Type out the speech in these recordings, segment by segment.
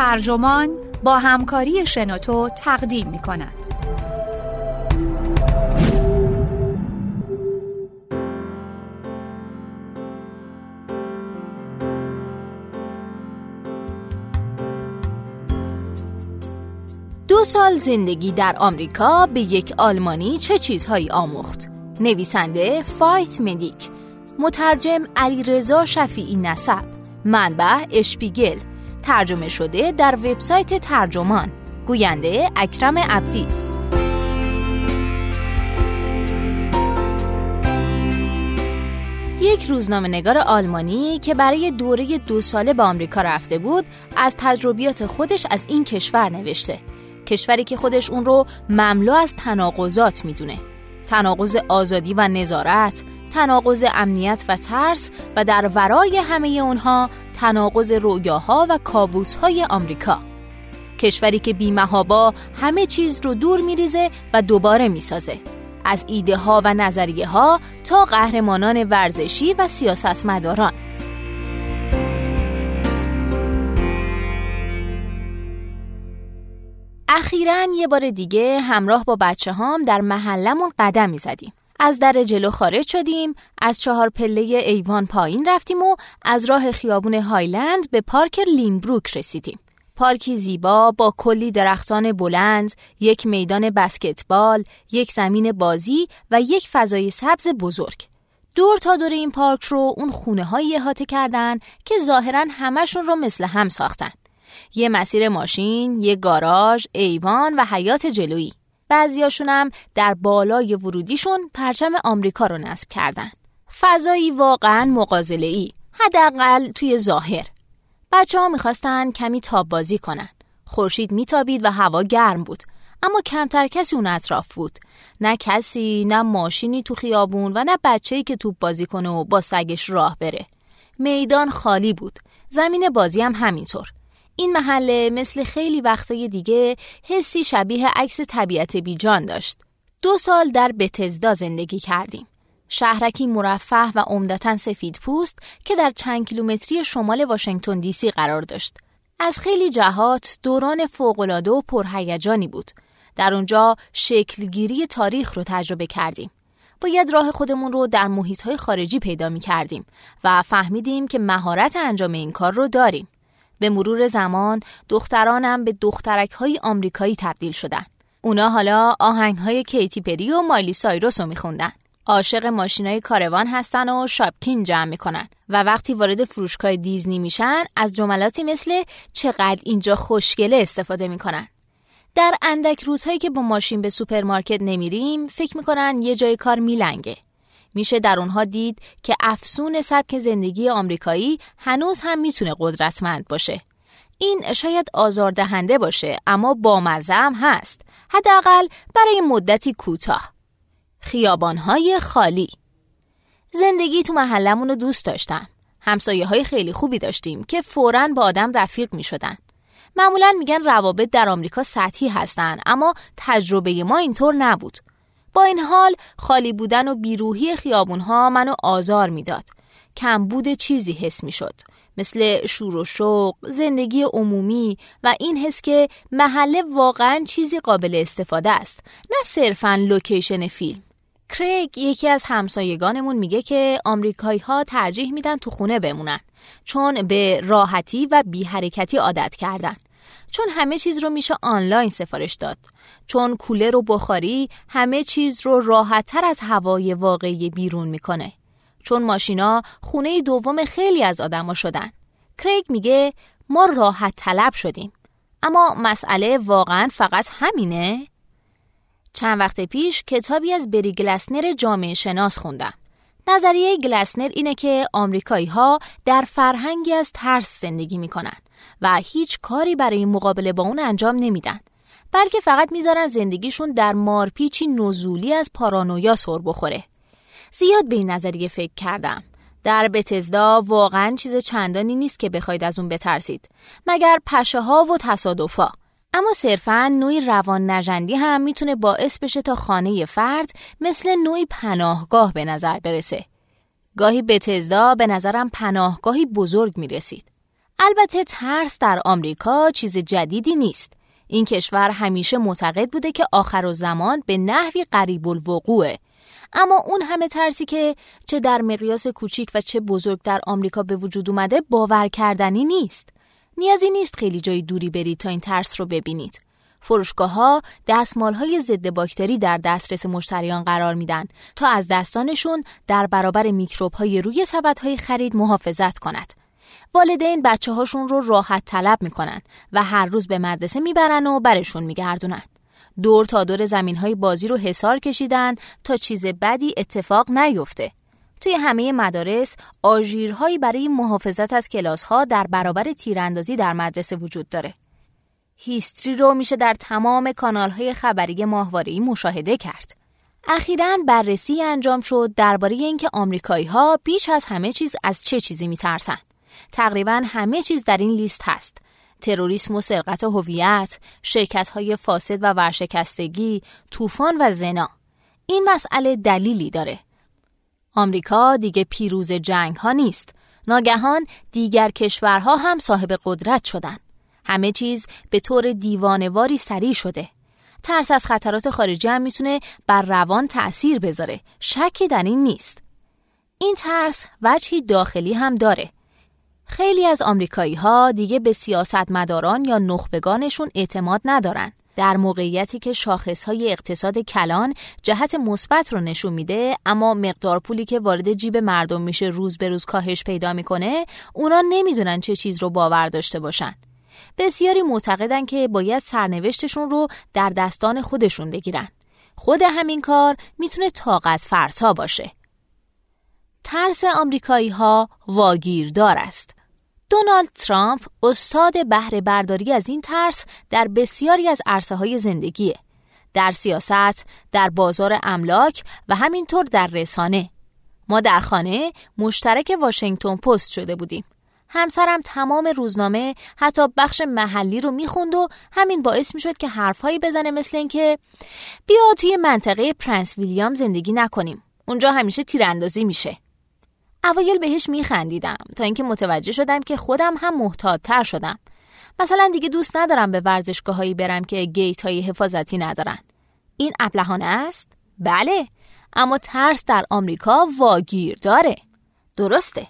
ترجمان با همکاری شنوتو تقدیم می کند. دو سال زندگی در آمریکا به یک آلمانی چه چیزهایی آموخت؟ نویسنده فایت مدیک مترجم علی رضا شفیعی نسب منبع اشپیگل ترجمه شده در وبسایت ترجمان. گوینده اکرم عبدی. یک روزنامه نگار آلمانی که برای دوره دو ساله به آمریکا رفته بود از تجربیات خودش از این کشور نوشته. کشوری که خودش اون رو مملو از تناقضات می‌دونه. تناقض آزادی و نظارت تناقض امنیت و ترس و در ورای همه اونها تناقض رویاها و کابوسهای آمریکا. کشوری که بیمهابا همه چیز رو دور میریزه و دوباره می‌سازه. از ایده ها و نظریه ها تا قهرمانان ورزشی و سیاستمداران. اخیرا یه بار دیگه همراه با بچه هام در محلمون قدم می زدیم. از در جلو خارج شدیم، از چهار پله ایوان پایین رفتیم و از راه خیابون هایلند به پارک لینبروک رسیدیم. پارکی زیبا با کلی درختان بلند، یک میدان بسکتبال، یک زمین بازی و یک فضای سبز بزرگ. دور تا دور این پارک رو اون خونه هایی احاطه کردن که ظاهرا همشون رو مثل هم ساختن. یه مسیر ماشین، یه گاراژ، ایوان و حیات جلویی. بعضیاشونم در بالای ورودیشون پرچم آمریکا رو نصب کردن. فضایی واقعا مقازله. حداقل توی ظاهر. بچه ها می‌خواستن کمی تاب بازی کنن. خورشید میتابید و هوا گرم بود. اما کمتر کسی اون اطراف بود. نه کسی، نه ماشینی تو خیابون و نه بچه‌ای که توپ بازی کنه و با سگش راه بره. میدان خالی بود. زمین بازی هم همینطور. این محله مثل خیلی وقتای دیگه حسی شبیه عکس طبیعت بیجان داشت. دو سال در بتزدا زندگی کردیم. شهرکی مرفه و عمدتا سفید پوست که در چند کیلومتری شمال واشنگتن دی سی قرار داشت. از خیلی جهات دوران فوق‌العاده و پرهیجانی بود. در اونجا شکلگیری تاریخ رو تجربه کردیم. باید راه خودمون رو در محیطهای خارجی پیدا می کردیم و فهمیدیم که مهارت انجام این کار رو داریم. به مرور زمان دخترانم به دخترک های آمریکایی تبدیل شدن. اونا حالا آهنگ های کیتی پری و مایلی سایروس رو میخوندن. عاشق ماشینای کاروان هستن و Shopkin جمع می‌کنن و وقتی وارد فروشگاه دیزنی میشن از جملاتی مثل چقدر اینجا خوشگله استفاده می‌کنن. در اندک روزهایی که با ماشین به سوپرمارکت نمیریم فکر می‌کنن یه جای کار میلنگه. میشه در اونها دید که افسون سبک زندگی آمریکایی هنوز هم می‌تونه قدرتمند باشه. این شاید آزاردهنده باشه اما با هم هست. حداقل برای مدتی کوتاه. خیابانهای خالی زندگی تو محلمون رو دوست داشتم. همسایه های خیلی خوبی داشتیم که فوراً با آدم رفیق می شدن. معمولا میگن روابط در آمریکا سطحی هستن اما تجربه ما اینطور نبود. با این حال خالی بودن و بیروحی خیابونها منو آزار می‌داد. کمبود چیزی حس می شد. مثل شور و شوق، زندگی عمومی و این حس که محله واقعا چیزی قابل استفاده است نه صرفا لوکیشن فیلم. کریگ یکی از همسایگانمون میگه که آمریکایی ها ترجیح میدن تو خونه بمونن چون به راحتی و بی حرکتی عادت کردن. چون همه چیز رو میشه آنلاین سفارش داد. چون کولر و بخاری همه چیز رو راحتتر از هوای واقعی بیرون می‌کنه. چون ماشینا خونه دوم خیلی از آدما شدن. کریگ میگه ما راحت طلب شدیم. اما مسئله واقعا فقط همینه؟ چند وقت پیش کتابی از بری گلسنر جامعه شناس خوندم. نظریه گلسنر اینه که آمریکایی ها در فرهنگی از ترس زندگی می‌کنن. و هیچ کاری برای مقابله با اون انجام نمیدن بلکه فقط می‌ذارن زندگیشون در مارپیچی نزولی از پارانویا سر بخوره زیاد به این نظریه فکر کردم در بتزدا واقعا چیز چندانی نیست که بخواید از اون بترسید مگر پشه ها و تصادفا اما صرفا نوعی روان نجندی هم می‌تونه باعث بشه تا خانه فرد مثل نوعی پناهگاه به نظر برسه. گاهی بتزدا به نظرم پناهگاهی بزرگ می‌رسید. البته ترس در آمریکا چیز جدیدی نیست. این کشور همیشه معتقد بوده که آخر و زمان به نحوی قریب الوقوعه. اما اون همه ترسی که چه در مقیاس کوچیک و چه بزرگ در آمریکا به وجود اومده باور کردنی نیست. نیازی نیست خیلی جای دوری برید تا این ترس رو ببینید. فروشگاه ها دستمال های ضد باکتری در دسترس مشتریان قرار میدن تا از دستانشون در برابر میکروب های روی سبد های خرید محافظت کند. والدین بچه هاشون رو راحت طلب می‌کنن و هر روز به مدرسه می‌برن و برشون میگردونن. دور تا دور زمین های بازی رو حسار کشیدن تا چیز بدی اتفاق نیفته. توی همه مدارس آژیرهایی برای محافظت از کلاس ها در برابر تیراندازی در مدرسه وجود داره. هیستری رو میشه در تمام کانال های خبری ماهواره‌ای مشاهده کرد. اخیرا بررسی انجام شد درباره اینکه آمریکایی ها بیش از همه چیز از چه چیزی میترسن. تقریبا همه چیز در این لیست هست. تروریسم و سرقت هویت، شرکت های فاسد و ورشکستگی، طوفان و زنا. این مسئله دلیلی داره. آمریکا دیگه پیروز جنگ ها نیست. ناگهان دیگر کشورها هم صاحب قدرت شدند. همه چیز به طور دیوانواری سریع شده. ترس از خطرات خارجی هم می‌تونه بر روان تأثیر بذاره. شکی در این نیست. این ترس وجهی داخلی هم داره. خیلی از آمریکایی ها دیگه به سیاستمداران یا نخبگانشون اعتماد ندارن. در موقعیتی که شاخصهای اقتصاد کلان جهت مثبت رو نشون میده اما مقدار پولی که وارد جیب مردم میشه روز به روز کاهش پیدا می‌کنه اونا نمی‌دونن چه چیز رو باور داشته باشن بسیاری معتقدن که باید سرنوشتشون رو در دستان خودشون بگیرن. خود همین کار می‌تونه طاقت فرسا باشه. ترس آمریکایی ها واگیردار است. دونالد ترامپ استاد بهره برداری از این ترس در بسیاری از عرصه های زندگیه. در سیاست، در بازار املاک و همینطور در رسانه. ما در خانه مشترک واشنگتن پست شده بودیم. همسرم تمام روزنامه حتی بخش محلی رو می‌خوند و همین باعث می‌شد که حرفهایی بزنه مثل اینکه بیا توی منطقه پرنس ویلیام زندگی نکنیم اونجا همیشه تیراندازی میشه اوایل بهش میخندیدم تا اینکه متوجه شدم که خودم هم تر شدم. مثلا دیگه دوست ندارم به ورزشگاهایی برم که گیت های حفاظتی ندارن. این ابلهانه است؟ بله اما ترس در آمریکا واگیر داره. درسته.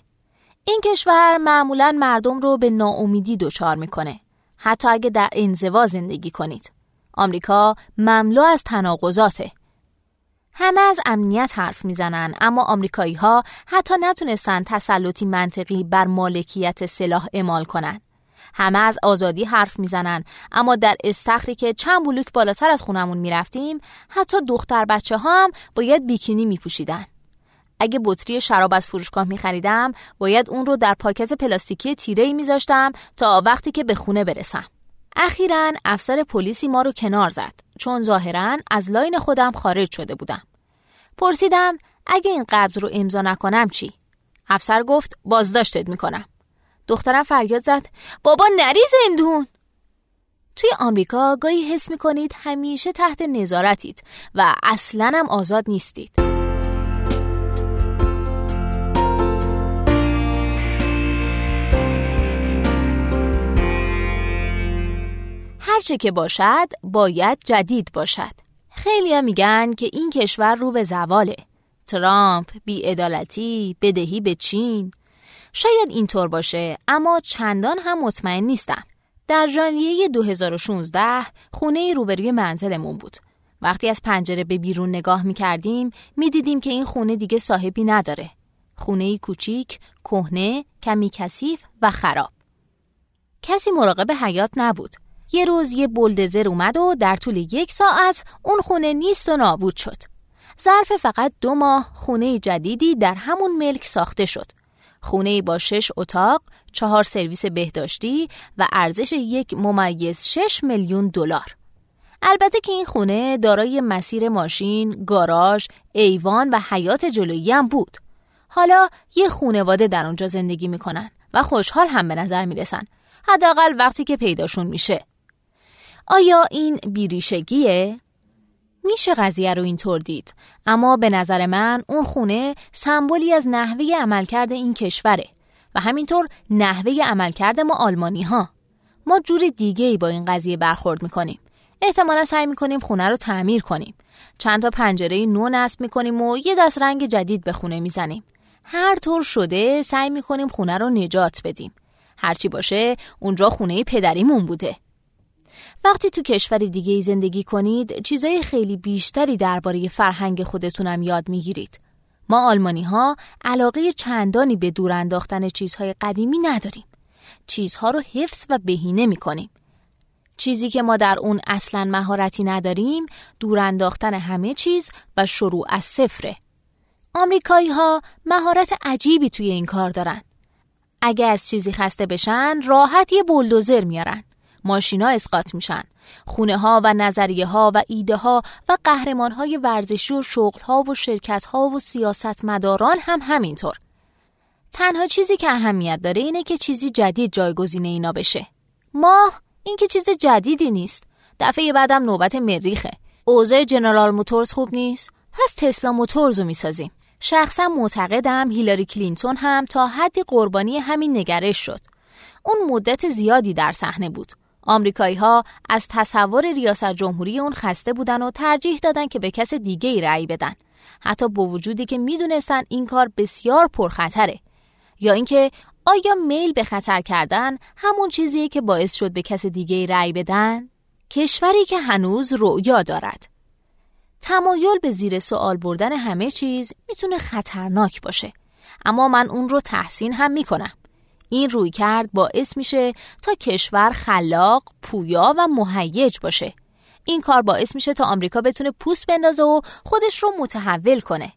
این کشور معمولا مردم رو به ناامیدی دچار می‌کنه. حتی اگه در انزوا زندگی کنید. آمریکا مملو از تناقضاته. همه از امنیت حرف می‌زنن اما آمریکایی ها حتی نتونستن تسلطی منطقی بر مالکیت سلاح اعمال کنند. همه از آزادی حرف می‌زنن اما در استخری که چند بلوک بالاتر از خونمون می‌رفتیم حتی دختر بچه ها هم باید بیکینی میپوشیدن. اگه بطری شراب از فروشگاه می خریدم باید اون رو در پاکت پلاستیکی تیره ای میذاشتم تا وقتی که به خونه برسم. اخیرا افسر پلیسی ما رو کنار زد چون ظاهرا از لاین خودم خارج شده بودم. پرسیدم اگه این قبض رو امضا نکنم چی؟ افسر گفت بازداشتت می‌کنم. دخترم فریاد زد بابا نری زندون. توی آمریکا گاهی حس می‌کنید همیشه تحت نظارتید و اصلا هم آزاد نیستید. هرچه که باشد باید جدید باشد. خیلی میگن که این کشور رو به زواله. ترامپ، بیعدالتی، بدهی به چین. شاید اینطور باشه اما چندان هم مطمئن نیستم. در ژانویه 2016 خونه روبروی منزلمون بود. وقتی از پنجره به بیرون نگاه می کردیم می دیدیم که این خونه دیگه صاحبی نداره. خونه کوچیک، کهنه، کمی کثیف و خراب. کسی مراقب حیات نبود. یه روز یه بلدزر اومد و در طول یک ساعت اون خونه نیست و نابود شد. ظرف فقط دو ماه خونه جدیدی در همون ملک ساخته شد. خونه با شش اتاق، چهار سرویس بهداشتی و ارزش یک ممیز شش میلیون دلار. البته که این خونه دارای مسیر ماشین، گاراژ، ایوان و حیات جلویی هم بود. حالا یه خونواده در اونجا زندگی می‌کنن و خوشحال هم به نظر می‌رسن. حداقل وقتی که پیداشون میشه. آیا این بیریشگیه؟ میشه قضیه رو اینطور دید. اما به نظر من اون خونه سمبولی از نحوه عملکرد این کشوره و همینطور نحوه عملکرد ما آلمانی ها ما جور دیگه ای با این قضیه برخورد می‌کنیم. احتمالا سعی می‌کنیم خونه رو تعمیر کنیم. چند تا پنجره نو نصب می‌کنیم و یه دست رنگ جدید به خونه می‌زنیم. هر طور شده سعی می‌کنیم خونه رو نجات بدیم. هرچی باشه اونجا خونه پدریمون بوده. وقتی تو کشور دیگه زندگی کنید چیزای خیلی بیشتری درباره فرهنگ خودتونم یاد می‌گیرید. ما آلمانی ها علاقه چندانی به دور انداختن چیزهای قدیمی نداریم. چیزها رو حفظ و بهینه می‌کنیم. چیزی که ما در اون اصلا مهارتی نداریم دور انداختن همه چیز و شروع از صفره. آمریکایی ها مهارت عجیبی توی این کار دارن. اگه از چیزی خسته بشن راحت یه بولدوزر میارن. ماشینا اسقاط میشن. خونه ها و نظریه ها و ایده ها و قهرمان های ورزشی و شغل ها و شرکت ها و سیاست مداران هم همینطور. تنها چیزی که اهمیت داره اینه که چیزی جدید جایگزین اینا بشه. ما این که چیز جدیدی نیست. دفعه بعدم نوبت مریخه. اوضاع جنرال موتورز خوب نیست. پس تسلا موتورز رو می‌سازیم. شخصا معتقدم هیلاری کلینتون هم تا حدی قربانی همین نگرش شد. اون مدت زیادی در صحنه بود. آمریکایی ها از تصور ریاست جمهوری اون خسته بودن و ترجیح دادن که به کس دیگه ای رأی بدن حتی با وجودی که می‌دونستن این کار بسیار پرخطره یا اینکه آیا میل به خطر کردن همون چیزیه که باعث شد به کس دیگه رأی بدن؟ کشوری که هنوز رؤیا دارد. تمایل به زیر سوال بردن همه چیز می‌تونه خطرناک باشه. اما من اون رو تحسین هم می‌کنم. این روی کرد باعث میشه تا کشور خلاق، پویا و مهیج باشه. این کار باعث میشه تا آمریکا بتونه پوست بندازه و خودش رو متحول کنه.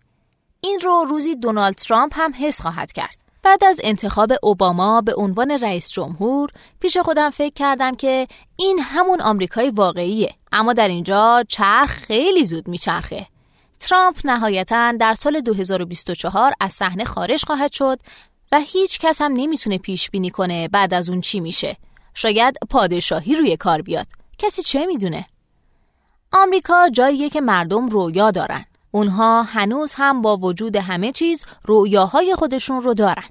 این رو روزی دونالد ترامپ هم حس خواهد کرد. بعد از انتخاب اوباما به عنوان رئیس جمهور پیش خودم فکر کردم که این همون آمریکای واقعیه اما در اینجا چرخ خیلی زود میچرخه ترامپ نهایتا در سال 2024 از صحنه خارج خواهد شد و هیچ کس هم نمی‌تونه پیش بینی کنه بعد از اون چی میشه شاید پادشاهی روی کار بیاد کسی چه می‌دونه آمریکا جاییه که مردم رویا دارن اونها هنوز هم با وجود همه چیز رویاهای خودشون رو دارن.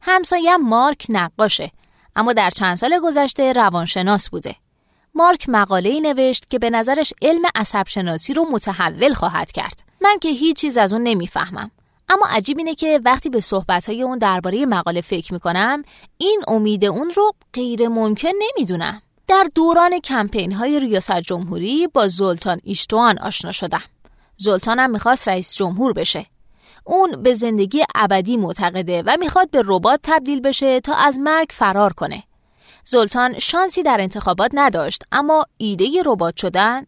همسایه مارک نقاشه اما در چند سال گذشته روانشناس بوده. مارک مقاله نوشت که به نظرش علم عصب شناسی رو متحول خواهد کرد. من که هیچ چیز از اون نمی‌فهمم. اما عجیب اینه که وقتی به صحبتهای اون درباره مقاله فکر می‌کنم این امید اون رو غیر ممکن نمی‌دونم. در دوران کمپین های ریاست جمهوری با زلطان ایشتوان آشنا شدم. زلطانم می‌خواست رئیس جمهور بشه. اون به زندگی ابدی معتقده و می‌خواد به ربات تبدیل بشه تا از مرگ فرار کنه. زلطان شانسی در انتخابات نداشت اما ایده ربات شدن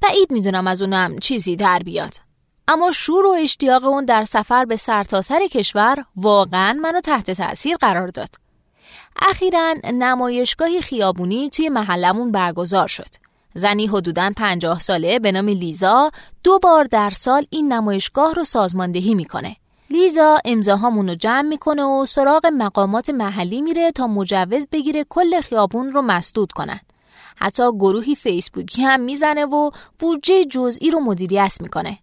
بعید می‌دونم از اونم چیزی در بیاد. اما شور و اشتیاق اون در سفر به سرتاسر سر کشور واقعا منو تحت تأثیر قرار داد. اخیرا نمایشگاهی خیابونی توی محلمون برگزار شد. زنی حدوداً پنجاه ساله به نام لیزا دو بار در سال این نمایشگاه رو سازماندهی می‌کنه. لیزا امضاهامون رو جمع می‌کنه و سراغ مقامات محلی میره تا مجوز بگیره کل خیابون رو مسدود کنن. حتی گروهی فیسبوکی هم می‌زنه و بودجه جزئی رو مدیریت می‌کنه.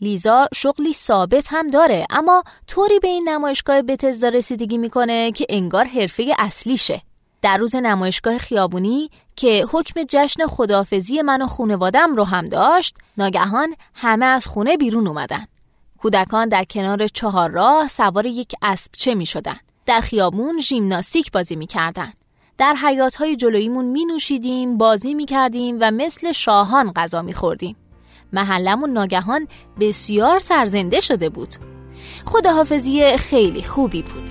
لیزا شغلی ثابت هم داره اما طوری به این نمایشگاه بتزدا رسیدگی می‌کنه که انگار حرفه اصلیشه. در روز نمایشگاه خیابونی که حکم جشن خدافزی من و خونوادم رو هم داشت ناگهان همه از خونه بیرون اومدن کودکان در کنار چهار راه سوار یک اسبچه می شدن. در خیابون ژیمناستیک بازی می کردن. در حیات های جلویمون می نوشیدیم، بازی می کردیم و مثل شاهان غذا می خوردیم. محلمون ناگهان بسیار سرزنده شده بود. خداحافظی خیلی خوبی بود.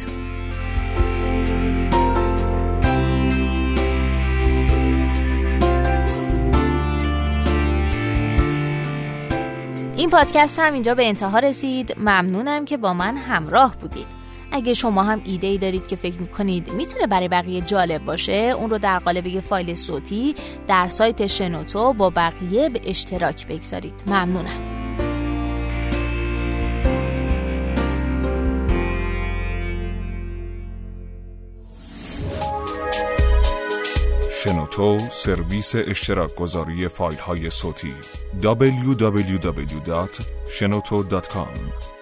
این پادکست هم اینجا به انتها رسید ممنونم که با من همراه بودید اگه شما هم ایده ای دارید که فکر می‌کنید می‌تونه برای بقیه جالب باشه اون رو در قالب یه فایل صوتی در سایت شنوتو با بقیه به اشتراک بگذارید. ممنونم. شنوتو سرویس اشتراک گذاری فایل های صوتی www.shenoto.com